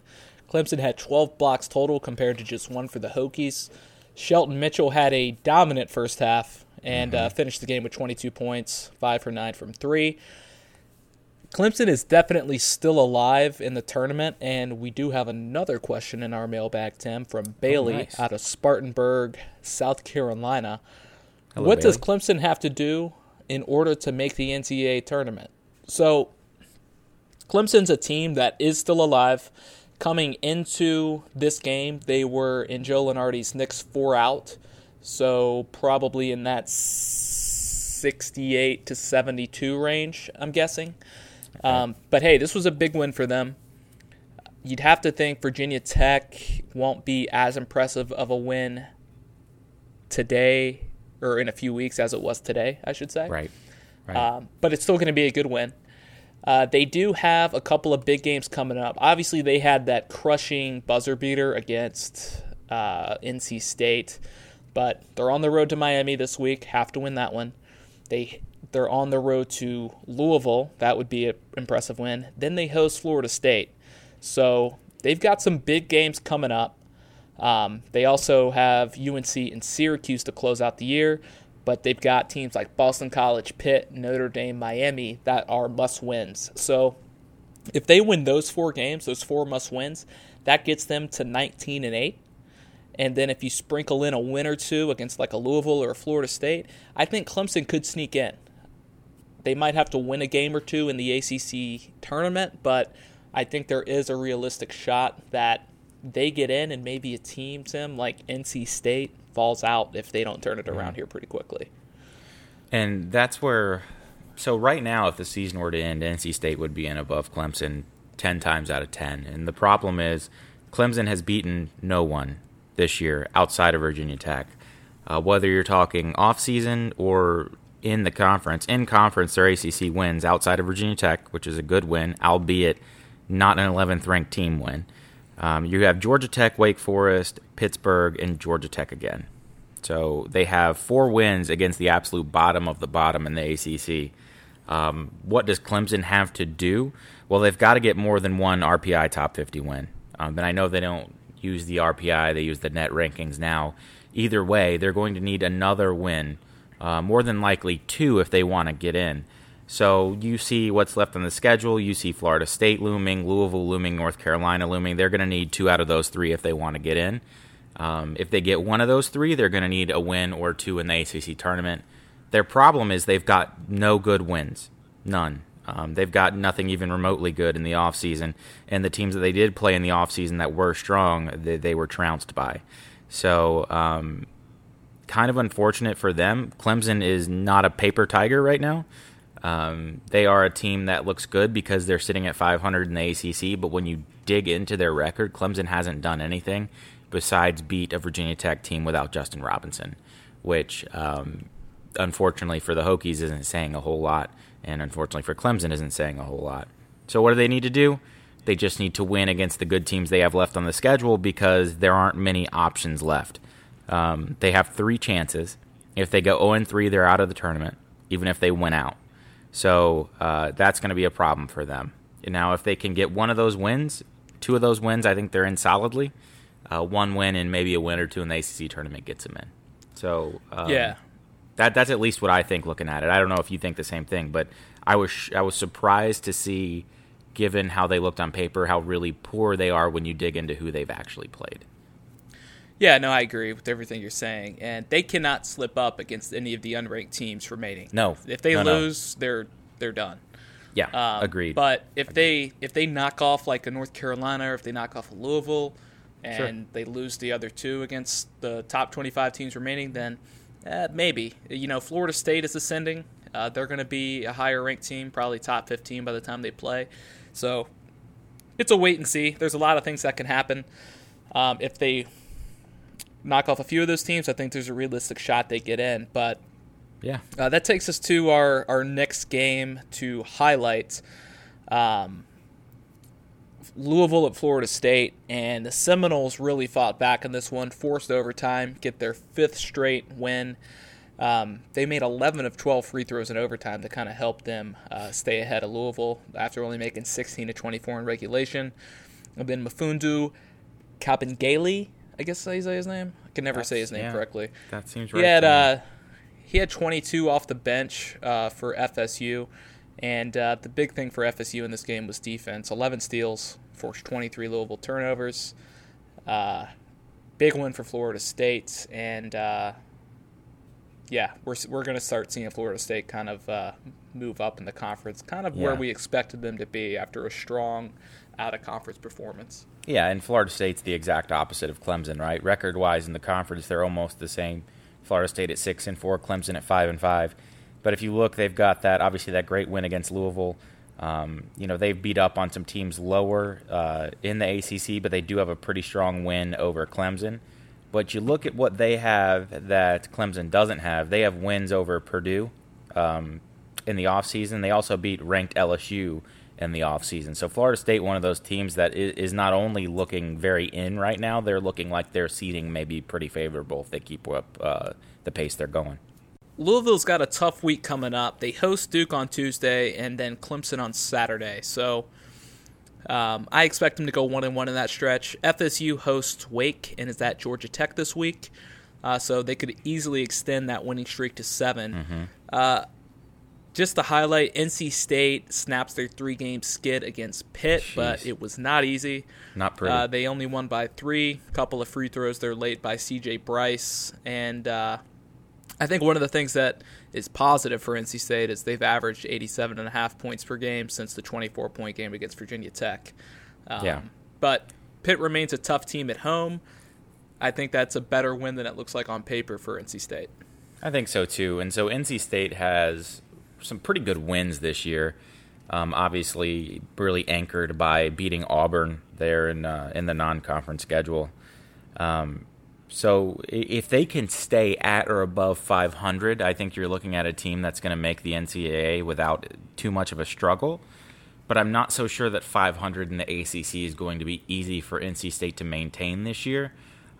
Clemson had 12 blocks total compared to just one for the Hokies. Shelton Mitchell had a dominant first half and uh, mm-hmm. uh, finished the game with 22 points, 5 for 9 from 3. Clemson is definitely still alive in the tournament, and we do have another question in our mailbag, Tim, from oh, Bailey oh, nice. out of Spartanburg, South Carolina. Hello, what Bailey. does Clemson have to do in order to make the NCAA tournament? So, Clemson's a team that is still alive. Coming into this game, they were in Joe Lunardi's next four out, so probably in that 68 to 72 range, I'm guessing. Okay. Um, but hey, this was a big win for them. You'd have to think Virginia Tech won't be as impressive of a win today or in a few weeks as it was today, I should say. Right. Right. Um, but it's still going to be a good win. Uh, they do have a couple of big games coming up. Obviously, they had that crushing buzzer beater against uh, NC State, but they're on the road to Miami this week. Have to win that one. They they're on the road to Louisville. That would be an impressive win. Then they host Florida State. So they've got some big games coming up. Um, they also have UNC and Syracuse to close out the year but they've got teams like Boston College, Pitt, Notre Dame, Miami that are must wins. So if they win those four games, those four must wins, that gets them to 19 and 8. And then if you sprinkle in a win or two against like a Louisville or a Florida State, I think Clemson could sneak in. they might have to win a game or two in the ACC tournament, but I think there is a realistic shot that they get in and maybe a team, Tim, like NC State, falls out if they don't turn it around here pretty quickly. And that's where. So right now, if the season were to end, NC State would be in above Clemson ten times out of ten. And the problem is, Clemson has beaten no one this year outside of Virginia Tech. Uh, whether you're talking off season or in the conference, in conference, their ACC wins outside of Virginia Tech, which is a good win, albeit not an 11th ranked team win. Um, you have Georgia Tech, Wake Forest, Pittsburgh, and Georgia Tech again. So they have four wins against the absolute bottom of the bottom in the ACC. Um, what does Clemson have to do? Well, they've got to get more than one RPI top 50 win. Um, and I know they don't use the RPI, they use the net rankings now. Either way, they're going to need another win, uh, more than likely two if they want to get in. So you see what's left on the schedule. You see Florida State looming, Louisville looming, North Carolina looming. They're going to need two out of those three if they want to get in. Um, if they get one of those three, they're going to need a win or two in the ACC tournament. Their problem is they've got no good wins, none. Um, they've got nothing even remotely good in the offseason. And the teams that they did play in the offseason that were strong, they, they were trounced by. So, um, kind of unfortunate for them. Clemson is not a paper tiger right now. Um, they are a team that looks good because they're sitting at 500 in the ACC, but when you dig into their record, Clemson hasn't done anything besides beat a Virginia Tech team without Justin Robinson, which um, unfortunately for the Hokies isn't saying a whole lot, and unfortunately for Clemson isn't saying a whole lot. So what do they need to do? They just need to win against the good teams they have left on the schedule because there aren't many options left. Um, they have three chances. If they go 0 3, they're out of the tournament, even if they win out. So uh, that's going to be a problem for them. Now, if they can get one of those wins, two of those wins, I think they're in solidly. Uh, one win and maybe a win or two in the ACC tournament gets them in. So um, yeah, that that's at least what I think looking at it. I don't know if you think the same thing, but I was I was surprised to see, given how they looked on paper, how really poor they are when you dig into who they've actually played. Yeah, no, I agree with everything you're saying, and they cannot slip up against any of the unranked teams remaining. No, if they no, lose, no. they're they're done. Yeah, um, agreed. But if agreed. they if they knock off like a North Carolina, or if they knock off a Louisville, and sure. they lose the other two against the top 25 teams remaining, then eh, maybe you know Florida State is ascending. Uh, they're going to be a higher ranked team, probably top 15 by the time they play. So it's a wait and see. There's a lot of things that can happen. Um, if they knock off a few of those teams, I think there's a realistic shot they get in. But yeah, uh, that takes us to our our next game to highlight. Um, Louisville at Florida State, and the Seminoles really fought back in this one, forced overtime, get their fifth straight win. Um, they made 11 of 12 free throws in overtime to kind of help them uh, stay ahead of Louisville after only making 16 to 24 in regulation. And then Mfiondu Kabengele I guess I say his name. I can never That's, say his name yeah, correctly. That seems right. He had uh, he had 22 off the bench uh, for FSU, and uh, the big thing for FSU in this game was defense. 11 steals, forced 23 Louisville turnovers. Uh, big win for Florida State, and uh, yeah, we're we're going to start seeing Florida State kind of uh, move up in the conference, kind of yeah. where we expected them to be after a strong out of conference performance. Yeah, and Florida State's the exact opposite of Clemson, right? Record wise in the conference, they're almost the same. Florida State at six and four, Clemson at five and five. But if you look, they've got that obviously that great win against Louisville. Um, you know they've beat up on some teams lower uh, in the ACC, but they do have a pretty strong win over Clemson. But you look at what they have that Clemson doesn't have. They have wins over Purdue um, in the offseason. They also beat ranked LSU in the offseason. So Florida State, one of those teams that is not only looking very in right now, they're looking like their seeding may be pretty favorable if they keep up uh, the pace they're going. Louisville's got a tough week coming up. They host Duke on Tuesday and then Clemson on Saturday. So um, I expect them to go one and one in that stretch. FSU hosts Wake and is at Georgia Tech this week, uh, so they could easily extend that winning streak to 7 mm-hmm. uh, just to highlight, NC State snaps their three game skid against Pitt, Jeez. but it was not easy. Not pretty. Uh, they only won by three. A couple of free throws there late by CJ Bryce. And uh, I think one of the things that is positive for NC State is they've averaged 87 and a half points per game since the 24 point game against Virginia Tech. Um, yeah. But Pitt remains a tough team at home. I think that's a better win than it looks like on paper for NC State. I think so too. And so NC State has some pretty good wins this year. Um, obviously, really anchored by beating Auburn there in uh, in the non-conference schedule. Um, so if they can stay at or above 500, I think you're looking at a team that's going to make the NCAA without too much of a struggle. But I'm not so sure that 500 in the ACC is going to be easy for NC State to maintain this year.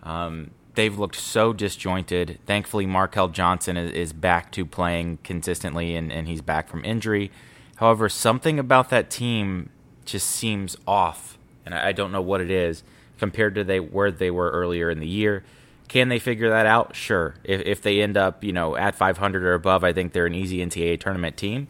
Um, they've looked so disjointed. Thankfully, Markell Johnson is, is back to playing consistently, and, and he's back from injury. However, something about that team just seems off, and I, I don't know what it is compared to they where they were earlier in the year. Can they figure that out? Sure. If, if they end up, you know, at 500 or above, I think they're an easy NCAA tournament team.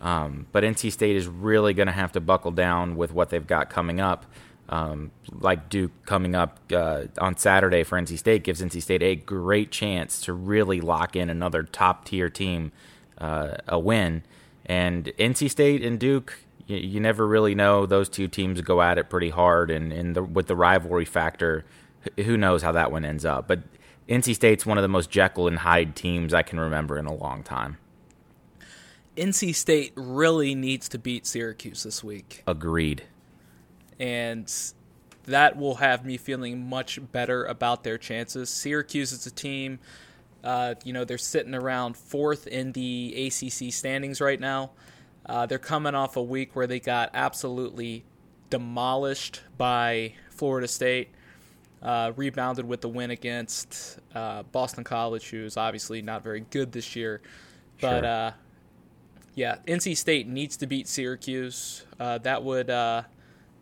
Um, but NC State is really going to have to buckle down with what they've got coming up um, like Duke coming up uh, on Saturday for NC State gives NC State a great chance to really lock in another top tier team uh, a win. And NC State and Duke, you, you, never really know. Those two teams go at it pretty hard, and, and the, with the rivalry factor, who knows how that one ends up. But NC State's one of the most Jekyll and Hyde teams I can remember in a long time. NC State really needs to beat Syracuse this week. Agreed and that will have me feeling much better about their chances. Syracuse is a team, uh, you know, they're sitting around fourth in the ACC standings right now. Uh, they're coming off a week where they got absolutely demolished by Florida State. Uh, rebounded with the win against uh, Boston College, who's obviously not very good this year. But sure. Uh, yeah, NC State needs to beat Syracuse. Uh, that would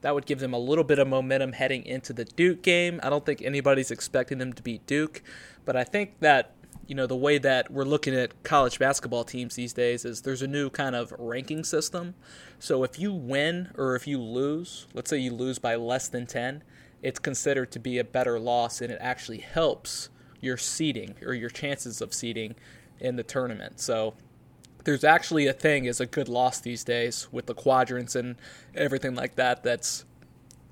that would give them a little bit of momentum heading into the Duke game. I don't think anybody's expecting them to beat Duke, but I think that you know the way that we're looking at college basketball teams these days is there's a new kind of ranking system. So if you win or if you lose, let's say you lose by less than 10, it's considered to be a better loss and it actually helps your seeding or your chances of seeding in the tournament. So there's actually a thing as a good loss these days with the quadrants and everything like that that's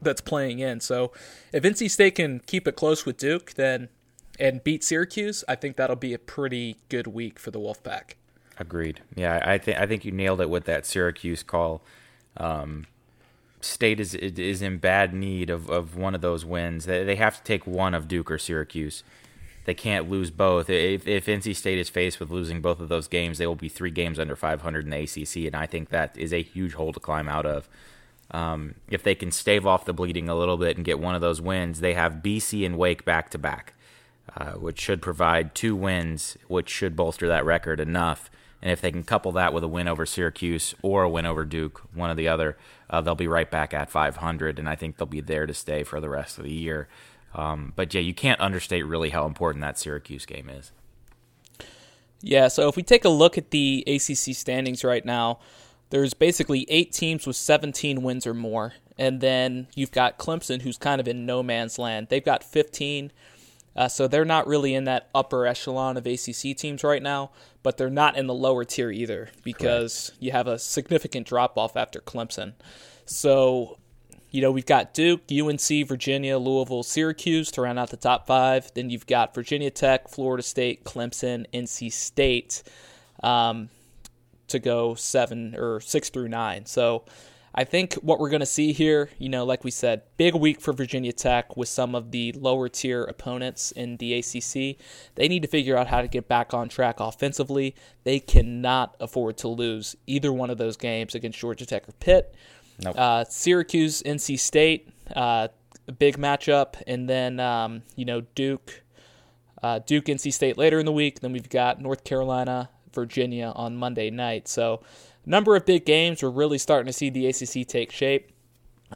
that's playing in. So if NC State can keep it close with Duke, then and beat Syracuse, I think that'll be a pretty good week for the Wolfpack. Agreed. Yeah, I think I think you nailed it with that Syracuse call. Um, State is is in bad need of, of one of those wins. They, they have to take one of Duke or Syracuse they can't lose both. If, if NC State is faced with losing both of those games, they will be three games under 500 in the ACC, and I think that is a huge hole to climb out of. Um, if they can stave off the bleeding a little bit and get one of those wins, they have BC and Wake back to back, uh, which should provide two wins, which should bolster that record enough. And if they can couple that with a win over Syracuse or a win over Duke, one or the other, uh, they'll be right back at 500, and I think they'll be there to stay for the rest of the year. Um, but yeah, you can't understate really how important that Syracuse game is. Yeah, so if we take a look at the ACC standings right now, there's basically eight teams with 17 wins or more. And then you've got Clemson, who's kind of in no man's land. They've got 15. Uh, so they're not really in that upper echelon of ACC teams right now, but they're not in the lower tier either because Correct. you have a significant drop off after Clemson. So you know, we've got Duke, UNC, Virginia, Louisville, Syracuse to round out the top five. Then you've got Virginia Tech, Florida State, Clemson, NC State um, to go seven or six through nine. So I think what we're going to see here, you know, like we said, big week for Virginia Tech with some of the lower tier opponents in the ACC. They need to figure out how to get back on track offensively. They cannot afford to lose either one of those games against Georgia Tech or Pitt. Nope. Uh, Syracuse, NC State, uh, big matchup, and then um, you know Duke, uh, Duke, NC State later in the week. Then we've got North Carolina, Virginia on Monday night. So, number of big games. We're really starting to see the ACC take shape.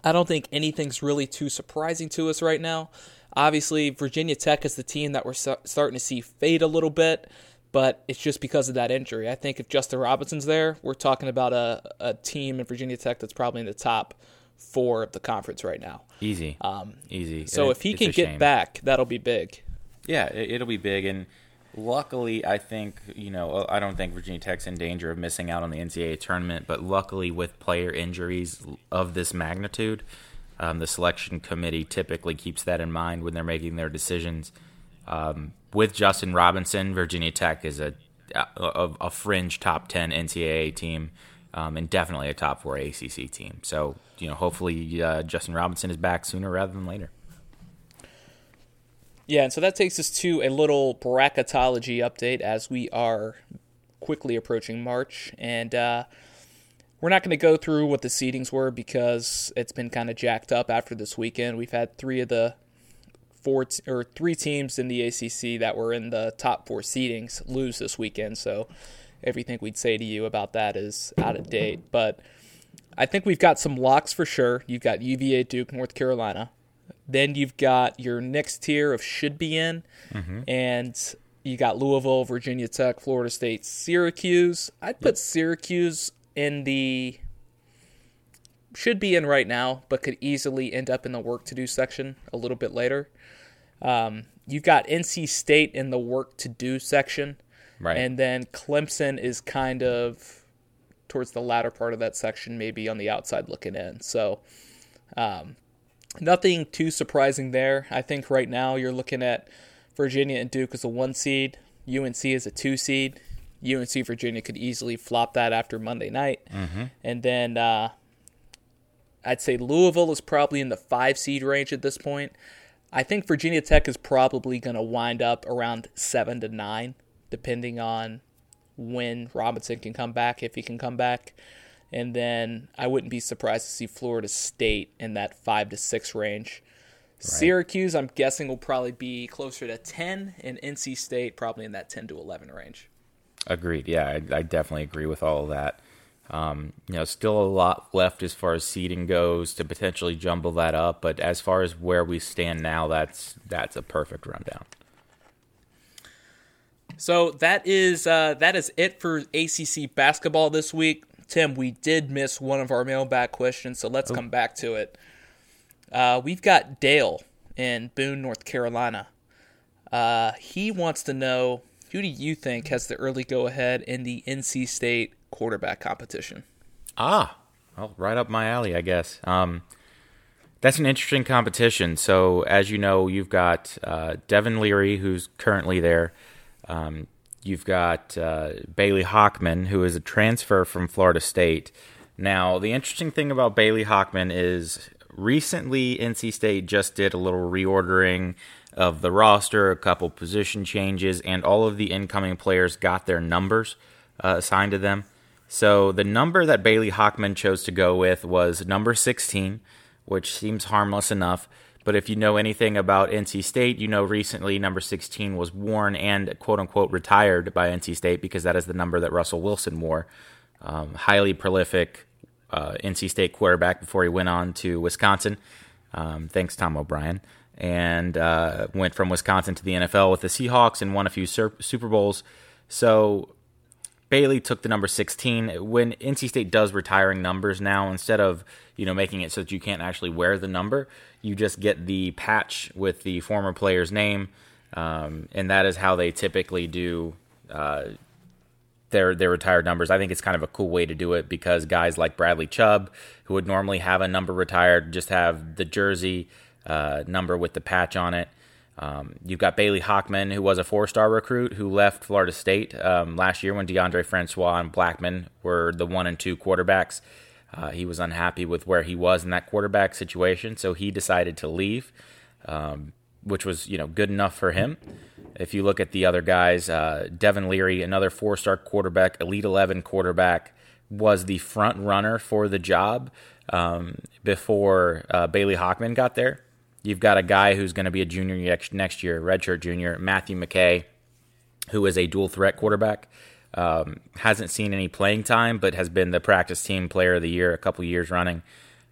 I don't think anything's really too surprising to us right now. Obviously, Virginia Tech is the team that we're starting to see fade a little bit but it's just because of that injury. I think if Justin Robinson's there, we're talking about a, a team in Virginia Tech that's probably in the top four of the conference right now. Easy. Um, Easy. So it, if he can get shame. back, that'll be big. Yeah, it, will be big. And Luckily, I think you know I don't think Virginia Tech's in danger of missing out on the NCAA tournament, but luckily with player injuries of this magnitude, um, the selection committee typically keeps that in mind when they're making their decisions. Um, with Justin Robinson, Virginia Tech is a a, a fringe top ten NCAA team, um, and definitely a top four ACC team. So you know, hopefully uh, Justin Robinson is back sooner rather than later. Yeah, and so that takes us to a little bracketology update as we are quickly approaching March. And uh, we're not going to go through what the seedings were because it's been kind of jacked up after this weekend. We've had three of the four t- or three teams in the ACC that were in the top four seedings lose this weekend. So everything we'd say to you about that is out of date. But I think we've got some locks for sure. You've got UVA, Duke, North Carolina. Then you've got your next tier of should be in, mm-hmm. and you got Louisville, Virginia Tech, Florida State, Syracuse. I'd put yep. Syracuse in the should be in right now, but could easily end up in the work to do section a little bit later. Um, you've got NC State in the work to do section, right? And then Clemson is kind of towards the latter part of that section, maybe on the outside looking in. So, um, nothing too surprising there. I think right now you're looking at Virginia and Duke as a one seed, UNC as a two seed. UNC Virginia could easily flop that after Monday night. Mm-hmm. And then uh, I'd say Louisville is probably in the five seed range at this point. I think Virginia Tech is probably going to wind up around seven to nine, depending on when Robinson can come back, if he can come back. And then I wouldn't be surprised to see Florida State in that five to six range. Right. Syracuse, I'm guessing, will probably be closer to 10, and NC State probably in that 10 to 11 range. Agreed. Yeah, I, I definitely agree with all of that. Um, you know, still a lot left as far as seeding goes to potentially jumble that up, but as far as where we stand now, that's that's a perfect rundown. So that is uh, that is it for ACC basketball this week. Tim, we did miss one of our mailbag questions, so let's oh. come back to it. Uh, we've got Dale in Boone, North Carolina. Uh, he wants to know who do you think has the early go ahead in the NC State quarterback competition? Ah, well, right up my alley, I guess. Um, that's an interesting competition. So, as you know, you've got uh, Devin Leary, who's currently there. Um, You've got uh, Bailey Hockman, who is a transfer from Florida State. Now, the interesting thing about Bailey Hockman is recently NC State just did a little reordering of the roster, a couple position changes, and all of the incoming players got their numbers uh, assigned to them. So the number that Bailey Hockman chose to go with was number 16, which seems harmless enough. But if you know anything about NC State, you know recently number 16 was worn and quote unquote retired by NC State because that is the number that Russell Wilson wore. Um, highly prolific uh, NC State quarterback before he went on to Wisconsin. Um, thanks, Tom O'Brien. And uh, went from Wisconsin to the NFL with the Seahawks and won a few Super Bowls. So Bailey took the number 16. When NC State does retiring numbers now, instead of you know making it so that you can't actually wear the number, you just get the patch with the former player's name, um, and that is how they typically do uh, their their retired numbers. I think it's kind of a cool way to do it because guys like Bradley Chubb, who would normally have a number retired, just have the jersey uh, number with the patch on it. Um, you've got Bailey Hockman, who was a four-star recruit who left Florida State um, last year when Deondre Francois and Blackman were the one and two quarterbacks. Uh, he was unhappy with where he was in that quarterback situation, so he decided to leave, um, which was you know good enough for him. If you look at the other guys, uh, Devin Leary, another four-star quarterback, Elite Eleven quarterback, was the front runner for the job um, before uh, Bailey Hockman got there. You've got a guy who's going to be a junior next year, redshirt junior, Matthew McKay, who is a dual threat quarterback. Um, hasn't seen any playing time, but has been the practice team player of the year a couple years running.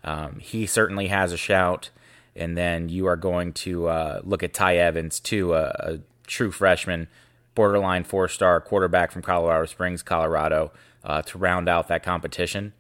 Um, he certainly has a shout. And then you are going to uh, look at Ty Evans, too, a, a true freshman, borderline four star quarterback from Colorado Springs, Colorado, uh, to round out that competition.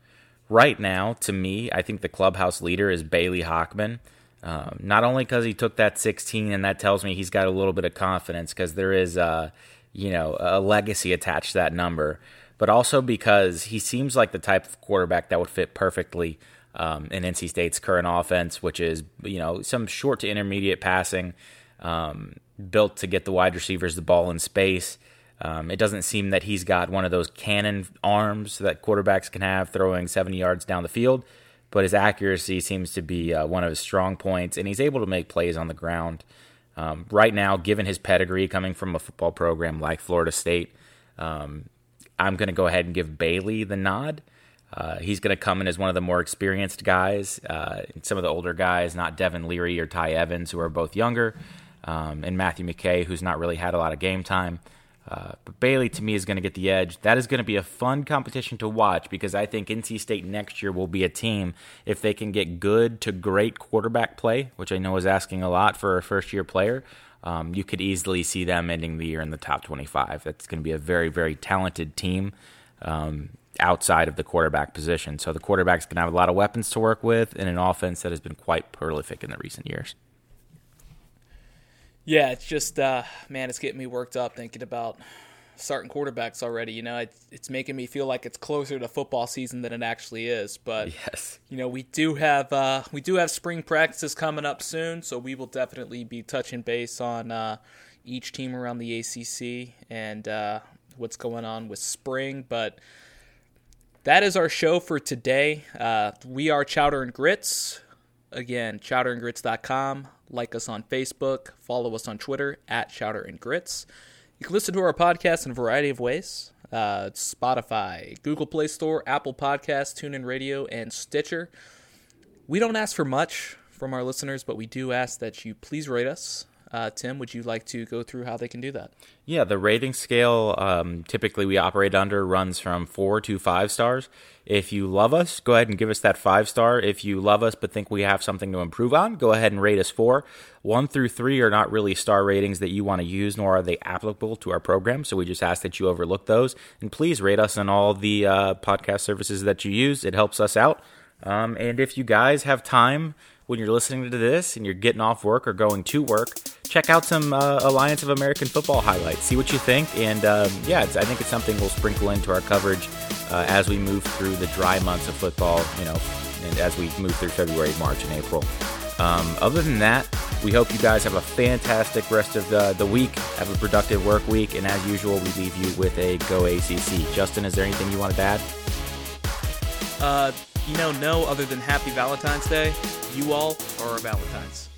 Right now, to me, I think the clubhouse leader is Bailey Hockman. Um, not only because he took that 16, and that tells me he's got a little bit of confidence, because there is uh, you know, a legacy attached to that number, but also because he seems like the type of quarterback that would fit perfectly um, in NC State's current offense, which is you know some short to intermediate passing, um, built to get the wide receivers the ball in space. Um, it doesn't seem that he's got one of those cannon arms that quarterbacks can have throwing 70 yards down the field, but his accuracy seems to be uh, one of his strong points, and he's able to make plays on the ground. Um, right now, given his pedigree coming from a football program like Florida State, um, I'm going to go ahead and give Bailey the nod. Uh, he's going to come in as one of the more experienced guys. Uh, some of the older guys, not Devin Leary or Ty Evans, who are both younger, um, and Matthew McKay, who's not really had a lot of game time. Uh, but Bailey, to me, is going to get the edge. That is going to be a fun competition to watch because I think NC State next year will be a team if they can get good to great quarterback play, which I know is asking a lot for a first year player. Um, you could easily see them ending the year in the top 25. That's going to be a very, very talented team. Um, outside of the quarterback position. So the quarterback's going to have a lot of weapons to work with in an offense that has been quite prolific in the recent years. Yeah, it's just uh, man, it's getting me worked up thinking about starting quarterbacks already. You know, it's, it's making me feel like it's closer to football season than it actually is. But yes, you know, we do have uh, we do have spring practices coming up soon, so we will definitely be touching base on uh, each team around the ACC and uh, what's going on with spring. But that is our show for today. Uh, we are Chowder and Grits. Again, chowderandgrits.com. Like us on Facebook. Follow us on Twitter at Chowder and Grits. You can listen to our podcast in a variety of ways uh, Spotify, Google Play Store, Apple Podcasts, TuneIn Radio, and Stitcher. We don't ask for much from our listeners, but we do ask that you please rate us. Uh, Tim, would you like to go through how they can do that? Yeah, the rating scale um, typically we operate under runs from four to five stars. If you love us, go ahead and give us that five star. If you love us but think we have something to improve on, go ahead and rate us four. One through three are not really star ratings that you want to use, nor are they applicable to our program. So we just ask that you overlook those. And please rate us on all the uh, podcast services that you use, it helps us out. Um, and if you guys have time, when you're listening to this and you're getting off work or going to work, check out some uh, Alliance of American Football highlights. See what you think. And um, yeah, I think it's something we'll sprinkle into our coverage uh, as we move through the dry months of football, you know, and as we move through February, March, and April. Um, other than that, we hope you guys have a fantastic rest of the, the week. Have a productive work week. And as usual, we leave you with a Go ACC. Justin, is there anything you wanted to add? Uh, you know, no other than Happy Valentine's Day. You all are our Valentines.